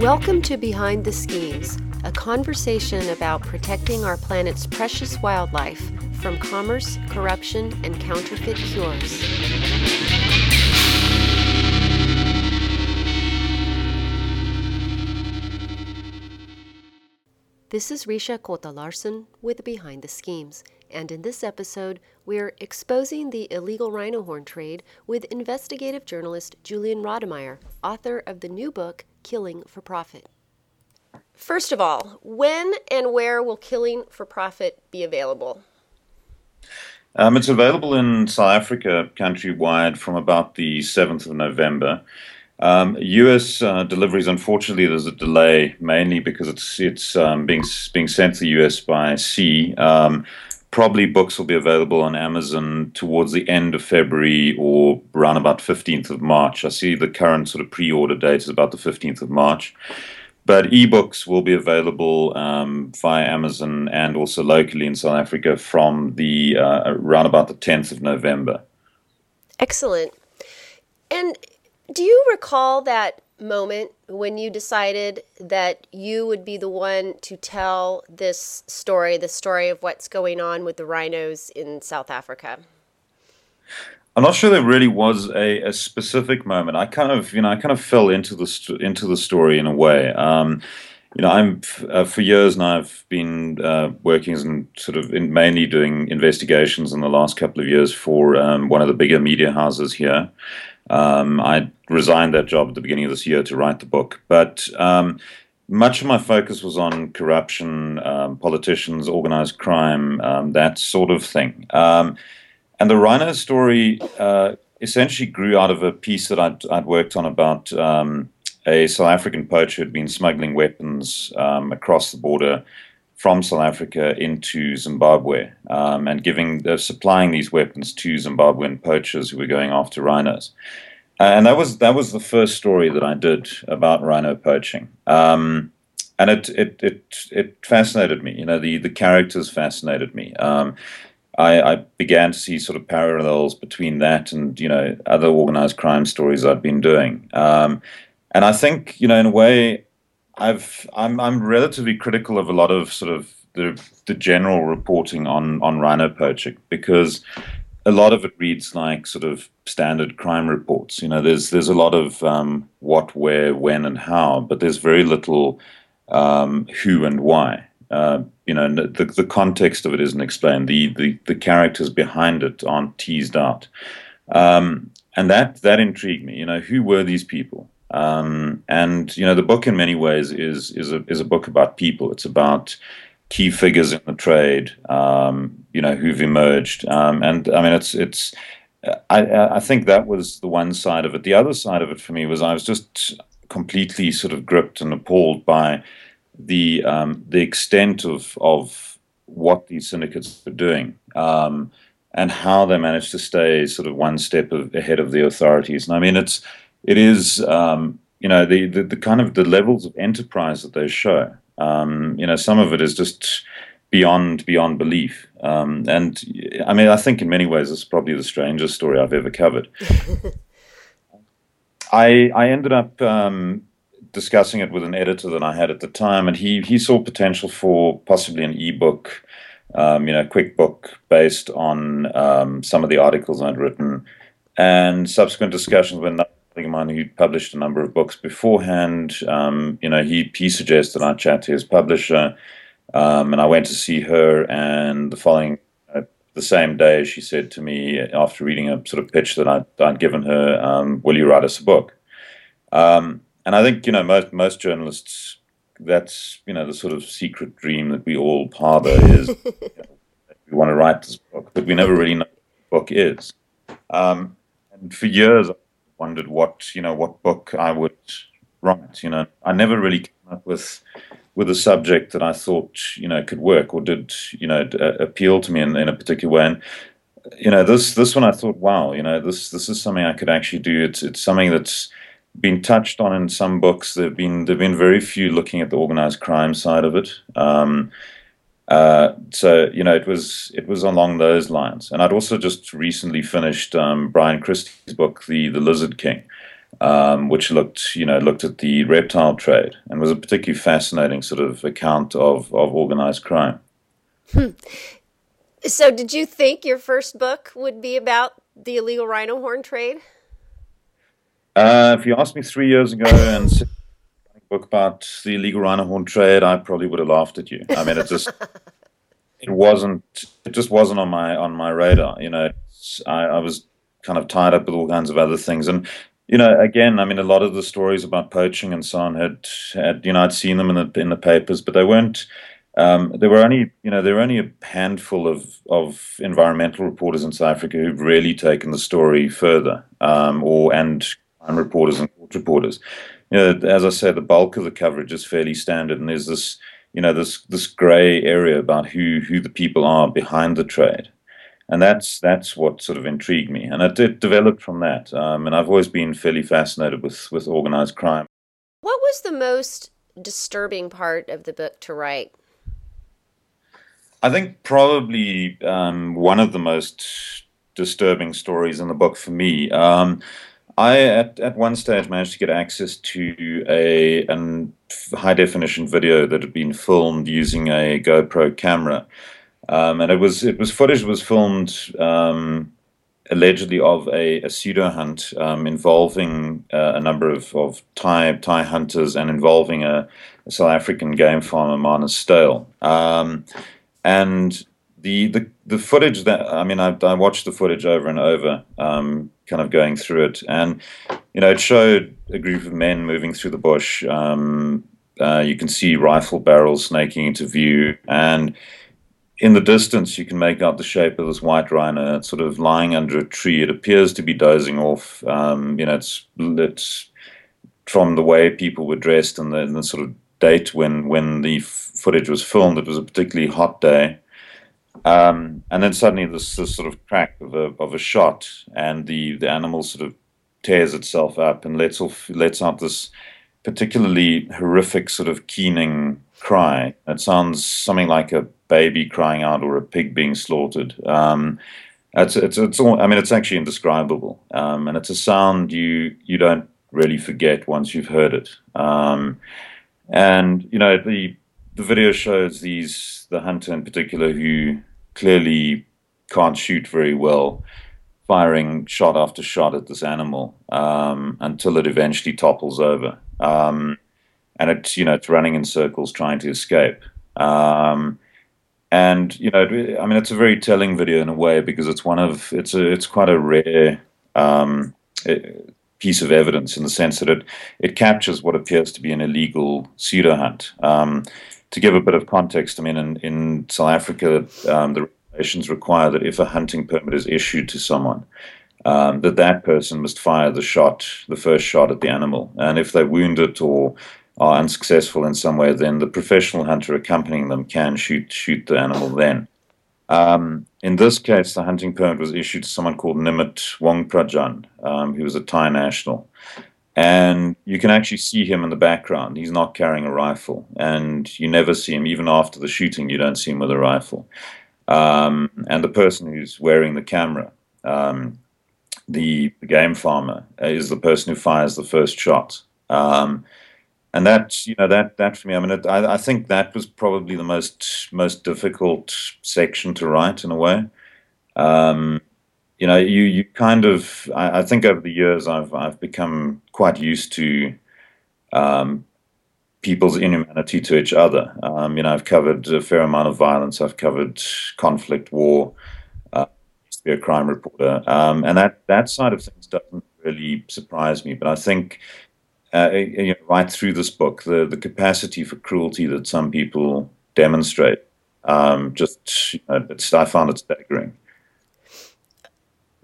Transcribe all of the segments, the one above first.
Welcome to Behind the Schemes, a conversation about protecting our planet's precious wildlife from commerce, corruption, and counterfeit cures. This is Risha Kota Larson with Behind the Schemes, and in this episode, we're exposing the illegal rhino horn trade with investigative journalist Julian Rademeyer, author of the new book Killing for Profit. First of all, when and where will Killing for Profit be available? Um, it's available in South Africa countrywide from about the 7th of November. Um, U.S. Uh, deliveries, unfortunately, there's a delay, mainly because it's it's um, being being sent to the U.S. by sea. Um, probably books will be available on Amazon towards the end of February or around about 15th of March. I see the current sort of pre-order date is about the 15th of March. But ebooks will be available um, via Amazon and also locally in South Africa from the uh, around about the 10th of November. Excellent. And do you recall that moment when you decided that you would be the one to tell this story, the story of what's going on with the rhinos in South Africa? I'm not sure there really was a, a specific moment. I kind of, you know, I kind of fell into the into the story in a way. Um, you know, I'm uh, for years now. I've been uh, working in sort of in mainly doing investigations in the last couple of years for um, one of the bigger media houses here, um, I resigned that job at the beginning of this year to write the book, but um, much of my focus was on corruption, um, politicians, organized crime, um, that sort of thing. Um, and the Rhino story uh, essentially grew out of a piece that I'd, I'd worked on about um, a South African poacher who had been smuggling weapons across the border from South Africa into Zimbabwe um, and giving uh, supplying these weapons to Zimbabwean poachers who were going after rhinos. And that was that was the first story that I did about rhino poaching. Um, and it, it it it fascinated me. You know, the the characters fascinated me. Um, I, I, began to see sort of parallels between that and you know other organized crime stories I'd been doing. Um, and I think you know in a way I've I'm I'm relatively critical of a lot of sort of the the general reporting on on rhino poaching because a lot of it reads like sort of standard crime reports. You know, there's there's a lot of um, what, where, when, and how, but there's very little um, who and why. Uh, you know, the the context of it isn't explained. The the the characters behind it aren't teased out, um, and that that intrigued me. You know, who were these people? Um, and you know, the book in many ways is is a is a book about people. It's about key figures in the trade, um, you know, who've emerged. Um, and I mean, it's it's. I I think that was the one side of it. The other side of it for me was I was just completely sort of gripped and appalled by the um, the extent of of what these syndicates are doing. Um, and how they managed to stay sort of one step of, ahead of the authorities. And I mean, it's it is um, you know the, the, the kind of the levels of enterprise that they show. Um, you know, some of it is just beyond beyond belief. Um, and I mean, I think in many ways it's probably the strangest story I've ever covered. I I ended up um, discussing it with an editor that I had at the time, and he he saw potential for possibly an ebook. Um, you know, quick book based on um, some of the articles I'd written, and subsequent discussions with of mine who published a number of books beforehand. Um, you know, he he suggested I chat to his publisher, um, and I went to see her. And the following, uh, the same day, she said to me after reading a sort of pitch that I'd, I'd given her, um, "Will you write us a book?" Um, and I think you know most most journalists. That's you know the sort of secret dream that we all harbor is you know, we want to write this book, but we never really know what the book is. Um, and for years, wondered what you know what book I would write. You know, I never really came up with with a subject that I thought you know could work or did you know d- uh, appeal to me in, in a particular way. And you know, this this one I thought, wow, you know, this this is something I could actually do. It's it's something that's been touched on in some books. There've been there've been very few looking at the organized crime side of it. Um, uh, so you know, it was it was along those lines. And I'd also just recently finished um, Bryan Christy's book, The the Lizard King, um, which looked, you know, looked at the reptile trade and was a particularly fascinating sort of account of, of organized crime. Hmm. So, did you think your first book would be about the illegal rhino horn trade? Uh, if you asked me three years ago and book about the illegal rhino horn trade, I probably would have laughed at you. I mean, it just it wasn't it just wasn't on my on my radar. You know, I, I was kind of tied up with all kinds of other things, and you know, again, I mean, a lot of the stories about poaching and so on had, had you know, I'd seen them in the in the papers, but they weren't. Um, there were only, you know, there were only a handful of of environmental reporters in South Africa who've really taken the story further, um, or and crime reporters and court reporters. You know, as I said, the bulk of the coverage is fairly standard, and there's this, you know, this this grey area about who who the people are behind the trade and that's that's what sort of intrigued me, and it, it developed from that. Um, and I've always been fairly fascinated with with organized crime. What was the most disturbing part of the book to write? I think probably um, one of the most disturbing stories in the book for me. Um, I at, at one stage managed to get access to a, a high definition video that had been filmed using a GoPro camera um, and it was it was footage was filmed um, allegedly of a, a pseudo hunt um, involving uh, a number of, of Thai Thai hunters and involving a, a South African game farmer, Marnus Steyl. Um, and the, the the footage that I mean, I, I watched the footage over and over, um, kind of going through it, and you know, it showed a group of men moving through the bush. Um, uh, you can see rifle barrels snaking into view, and in the distance, you can make out the shape of this white rhino. Sort of lying under a tree. It appears to be dozing off. Um, you know, it's it's from the way people were dressed and the, the sort of date when when the footage was filmed. It was a particularly hot day. Um, and then suddenly this, this sort of crack of a of a shot, and the the animal sort of tears itself up and lets off lets out this particularly horrific sort of keening cry. It sounds something like a baby crying out or a pig being slaughtered. Um, it's it's it's all, I mean it's actually indescribable, um, and it's a sound you you don't really forget once you've heard it. Um, and you know the the video shows these the hunter in particular who clearly can't shoot very well, firing shot after shot at this animal um, until it eventually topples over. Um, and it's you know it's running in circles trying to escape. Um, and you know, I mean, it's a very telling video in a way because it's one of it's a it's quite a rare um, piece of evidence in the sense that it it captures what appears to be an illegal pseudo hunt. Um, to give a bit of context, I mean, in, in South Africa, um, the regulations require that if a hunting permit is issued to someone, um, that that person must fire the shot, the first shot at the animal, and if they wound it or are unsuccessful in some way, then the professional hunter accompanying them can shoot shoot the animal then. Um, in this case, the hunting permit was issued to someone called Nimit Wongprajan, um, who was a Thai national. And you can actually see him in the background. He's not carrying a rifle. And you never see him, even after the shooting, you don't see him with a rifle. Um, and the person who's wearing the camera, um, the, game farmer, is the person who fires the first shot. Um, and that you know that that for me, I mean, it, I, I think that was probably the most most difficult section to write in a way. Um, you know, you you kind of I, I, think over the years I've I've become quite used to um, people's inhumanity to each other. Um, you know, I've covered a fair amount of violence. I've covered conflict, war. Uh, to be a crime reporter, um, and that that side of things doesn't really surprise me. But I think uh, you know, right through this book, the, the capacity for cruelty that some people demonstrate. Um, just, you know, I found it staggering.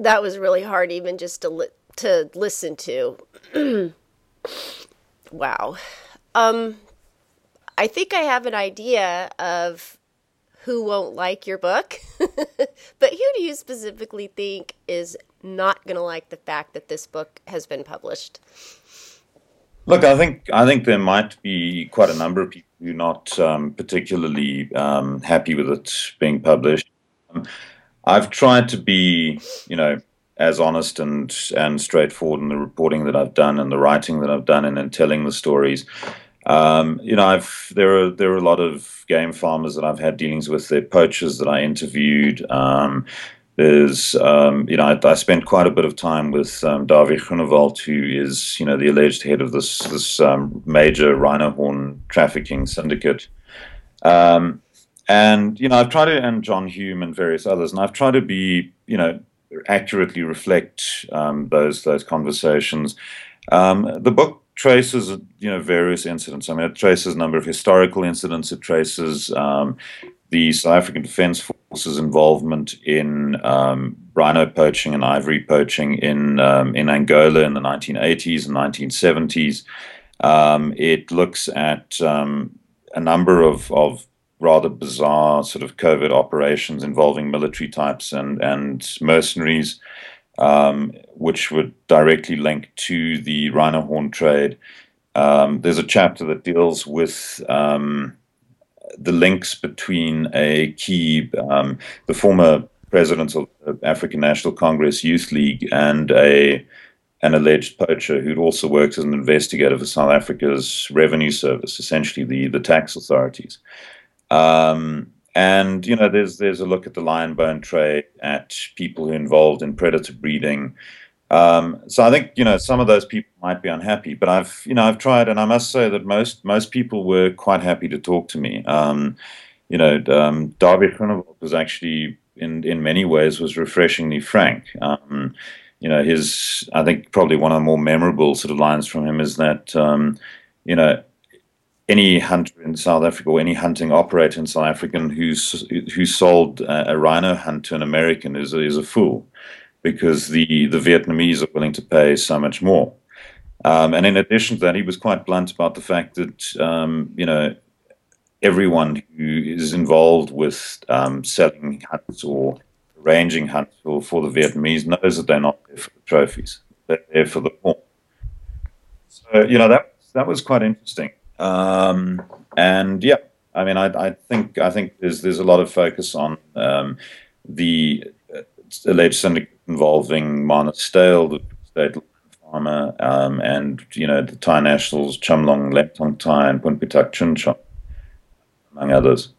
That was really hard, even just to li- to listen to. wow. Um, I think I have an idea of who won't like your book, but who do you specifically think is not going to like the fact that this book has been published? Look, I think I think there might be quite a number of people who are not um, particularly um, happy with it being published. I've tried to be, you know, as honest and and straightforward in the reporting that I've done and the writing that I've done and in telling the stories. Um, you know, I've there are there are a lot of game farmers that I've had dealings with. They're poachers that I interviewed. Um, there's, um, you know, I, I, spent quite a bit of time with um, Groenewald, who is, you know, the alleged head of this this um, major rhino horn trafficking syndicate. Um, and you know, I've tried to, and John Hume and various others, and I've tried to be, you know, accurately reflect um, those those conversations. Um, the book traces, you know, various incidents. I mean, it traces a number of historical incidents. It traces um, the South African Defence Force's involvement in um, rhino poaching and ivory poaching in um, in Angola in the 1980s and 1970s. Um, it looks at a number of, of rather bizarre sort of covert operations involving military types and and mercenaries, um, which would directly link to the rhino horn trade. Um, there's a chapter that deals with um, the links between a key, um, the former president of the African National Congress Youth League, and a an alleged poacher who'd also worked as an investigator for South Africa's revenue service, essentially the the tax authorities. Um, and you know, there's there's a look at the lion bone trade, at people who are involved in predator breeding. Um, so I think you know some of those people might be unhappy, but I've you know I've tried, and I must say that most most people were quite happy to talk to me. Um, you know, um, Dawie Groenewald was actually in in many ways was refreshingly frank. Um, you know, his I think probably one of the more memorable sort of lines from him is that um, you know any hunter in South Africa or any hunting operator in South Africa who's who sold a, a rhino hunt to an American is a, is a fool because the, the Vietnamese are willing to pay so much more. Um, and in addition to that, he was quite blunt about the fact that, um, you know, everyone who is involved with um, selling hunts or arranging hunts for, for the Vietnamese knows that they're not there for the trophies. They're there for the horn. So, you know, that, that was quite interesting. Um, and yeah, I mean, I, I think I think there's there's a lot of focus on um, the alleged syndicate involving Marnus Steyl, the state farmer, um, and you know the Thai nationals Chumlong Lemtongthai and Punpitak Chunchom, among others.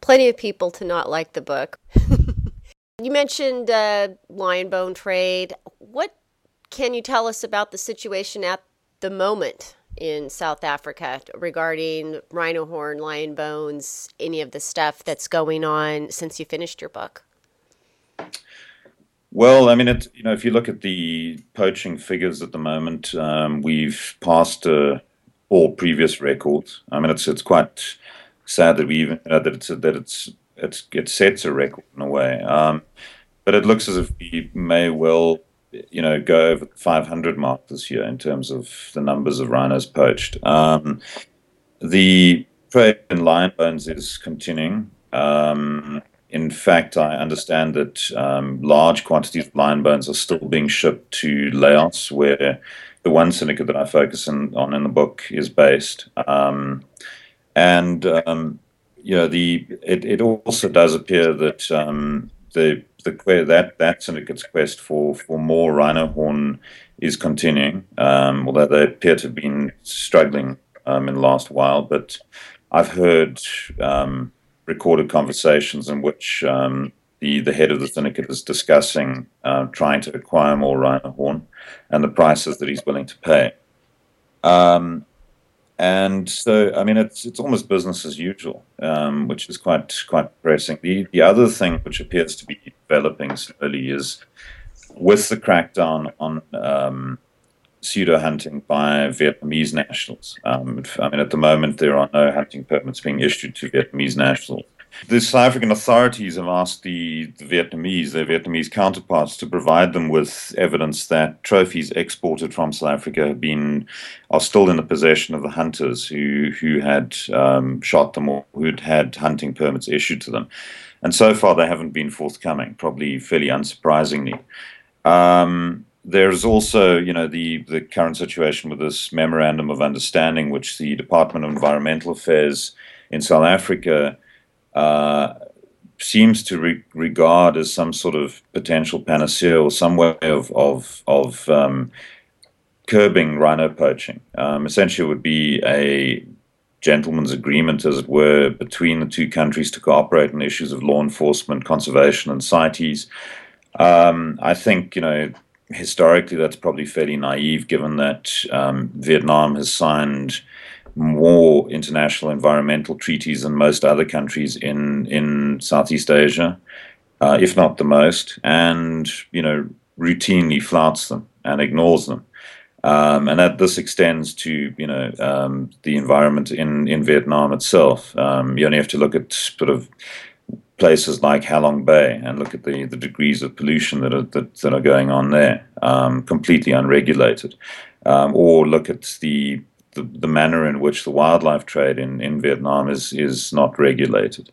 Plenty of people to not like the book. you mentioned uh, lion bone trade. What can you tell us about the situation at the moment in South Africa regarding rhino horn, lion bones, any of the stuff that's going on since you finished your book? Well, I mean, it, you know, if you look at the poaching figures at the moment, um, we've passed uh, all previous records. I mean, it's it's quite sad that we even uh, that it's that it's it's it sets a record in a way. Um, but it looks as if we may well, you know, go over the 500 mark this year in terms of the numbers of rhinos poached. Um, the trade in lion bones is continuing. Um, in fact, I understand that um, large quantities of lion bones are still being shipped to Laos, where the one syndicate that I focus in, on in the book is based. Um, and um, you know, the it, it also does appear that um, the that that syndicate's quest for for more rhino horn is continuing, um, although they appear to have been struggling um, in the last while. But I've heard um, recorded conversations in which um, the, the head of the syndicate is discussing uh, trying to acquire more rhino horn and the prices that he's willing to pay. Um, and so, I mean, it's it's almost business as usual, um, which is quite quite depressing. The the other thing which appears to be developing slowly is with the crackdown on um, pseudo hunting by Vietnamese nationals. Um, I mean, at the moment, there are no hunting permits being issued to Vietnamese nationals. The South African authorities have asked the, the, Vietnamese, their Vietnamese counterparts, to provide them with evidence that trophies exported from South Africa have been are still in the possession of the hunters who who had um, shot them or who'd had hunting permits issued to them. And so far, they haven't been forthcoming, probably fairly unsurprisingly. Um, there's also, you know, the, the current situation with this memorandum of understanding, which the Department of Environmental Affairs in South Africa uh, seems to re- regard as some sort of potential panacea or some way of of of um, curbing rhino poaching. Um, essentially, it would be a gentleman's agreement, as it were, between the two countries to cooperate on issues of law enforcement, conservation, and CITES. Um, I think you know historically that's probably fairly naive, given that um, Vietnam has signed more international environmental treaties than most other countries in in Southeast Asia, uh, if not the most, and you know routinely flouts them and ignores them. Um, and that this extends to you know um, the environment in, in Vietnam itself. Um, you only have to look at sort of places like Halong Bay and look at the, the degrees of pollution that are that, that are going on there, um, completely unregulated, um, or look at the the, the manner in which the wildlife trade in, in Vietnam is is not regulated.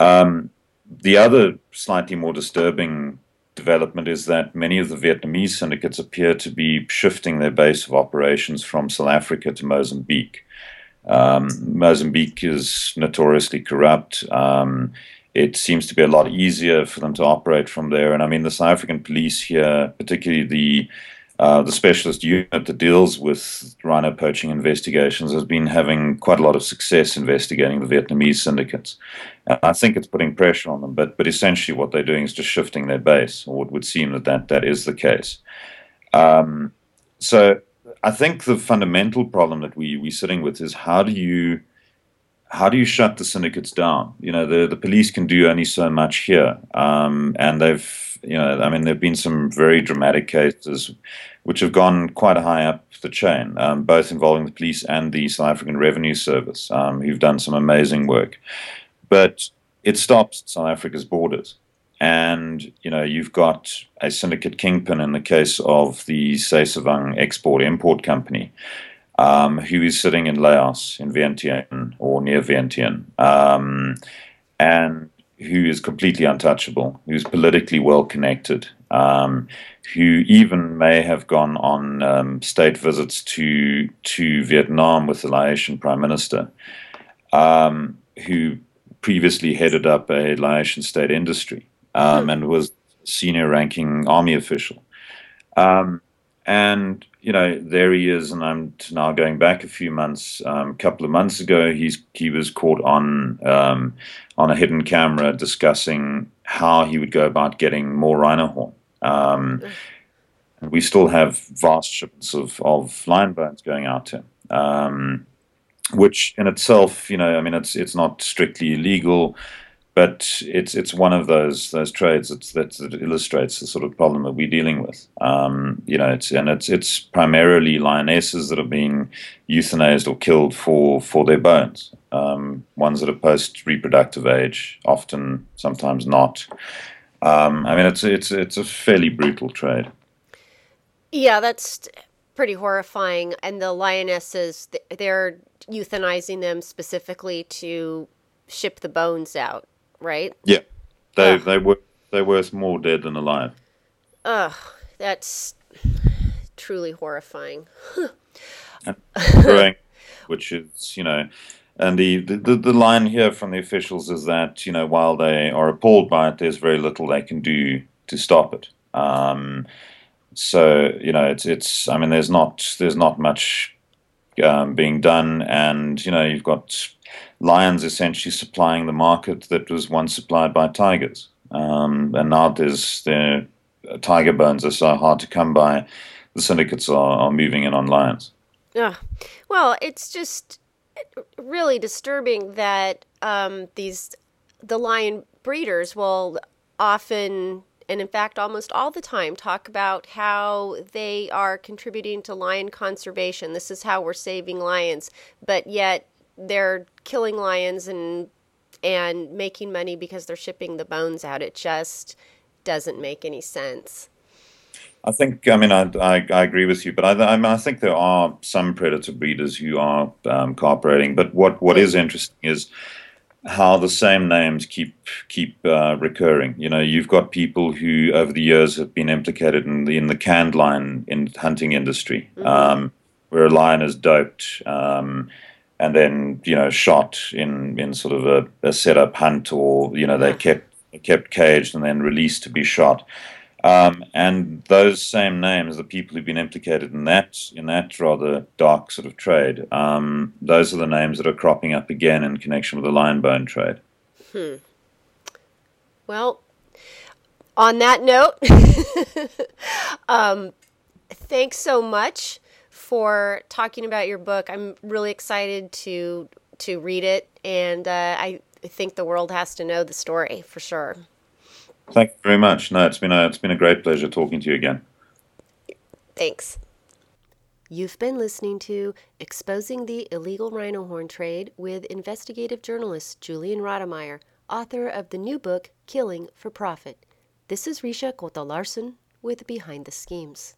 Um, the other slightly more disturbing development is that many of the Vietnamese syndicates appear to be shifting their base of operations from South Africa to Mozambique. Um, Mozambique is notoriously corrupt. Um, it seems to be a lot easier for them to operate from there. And I mean, the South African police here, particularly the uh, the specialist unit that deals with rhino poaching investigations has been having quite a lot of success investigating the Vietnamese syndicates. And I think it's putting pressure on them, but but essentially what they're doing is just shifting their base, or it would seem that that, that is the case. Um, so I think the fundamental problem that we we're sitting with is how do you how do you shut the syndicates down? You know, the the police can do only so much here, um, and they've you know, I mean, there have been some very dramatic cases which have gone quite high up the chain, um, both involving the police and the South African Revenue Service, um, who've done some amazing work. But it stops at South Africa's borders. And, you know, you've got a syndicate kingpin in the case of the Savang Export Import Company, um, who is sitting in Laos, in Vientiane, or near Vientiane. Um, and who is completely untouchable, who's politically well connected, um, who even may have gone on um, state visits to to Vietnam with the Laotian Prime Minister, um, who previously headed up a Laotian state industry mm. and was senior ranking army official. Um, and you know, there he is, and I'm now going back a few months. Um, a couple of months ago, he's he was caught on um, on a hidden camera discussing how he would go about getting more rhino horn. Um, we still have vast shipments of, of lion bones going out to him, um, which in itself, you know, I mean, it's it's not strictly illegal but it's it's one of those those trades that, that illustrates the sort of problem that we're dealing with. Um, you know, it's and it's it's primarily lionesses that are being euthanized or killed for for their bones. Um, ones that are post reproductive age, often sometimes not. Um, I mean, it's it's it's a fairly brutal trade. Yeah, that's pretty horrifying. And the lionesses, they're euthanizing them specifically to ship the bones out right? Yeah, they Ugh. they were they were more dead than alive. Ugh, that's truly horrifying. which is you know, and the, the the line here from the officials is that you know while they are appalled by it, there's very little they can do to stop it. Um, so you know, it's it's. I mean, there's not there's not much um, being done, and you know, you've got lions essentially supplying the market that was once supplied by tigers. Um, and now there's the tiger bones are so hard to come by. The syndicates are, are moving in on lions. Yeah, well, it's just really disturbing that um, these the lion breeders will often and in fact almost all the time talk about how they are contributing to lion conservation this is how we're saving lions but yet they're killing lions and and making money because they're shipping the bones out. It just doesn't make any sense. I think, I mean, I, I, I agree with you, but I, I, mean, I, think there are some predator breeders who are um, cooperating. But what, what is interesting is how the same names keep keep uh, recurring. You know, you've got people who over the years have been implicated in the in the canned lion in hunting industry, mm-hmm. um, where a lion is doped. Um, and then you know shot in in sort of a, a setup hunt, or you know they kept kept caged and then released to be shot. Um, and those same names, the people who've been implicated in that in that rather dark sort of trade, um, those are the names that are cropping up again in connection with the lion bone trade. Hmm. Well, on that note, um, thanks so much for talking about your book. I'm really excited to to read it, and uh, I think the world has to know the story for sure. Thank you very much. No, it's been a it's been a great pleasure talking to you again. Thanks. You've been listening to Exposing the Illegal Rhino Horn Trade with investigative journalist Julian Rademeyer, author of the new book Killing for Profit. This is Risha Kota Larson with Behind the Schemes.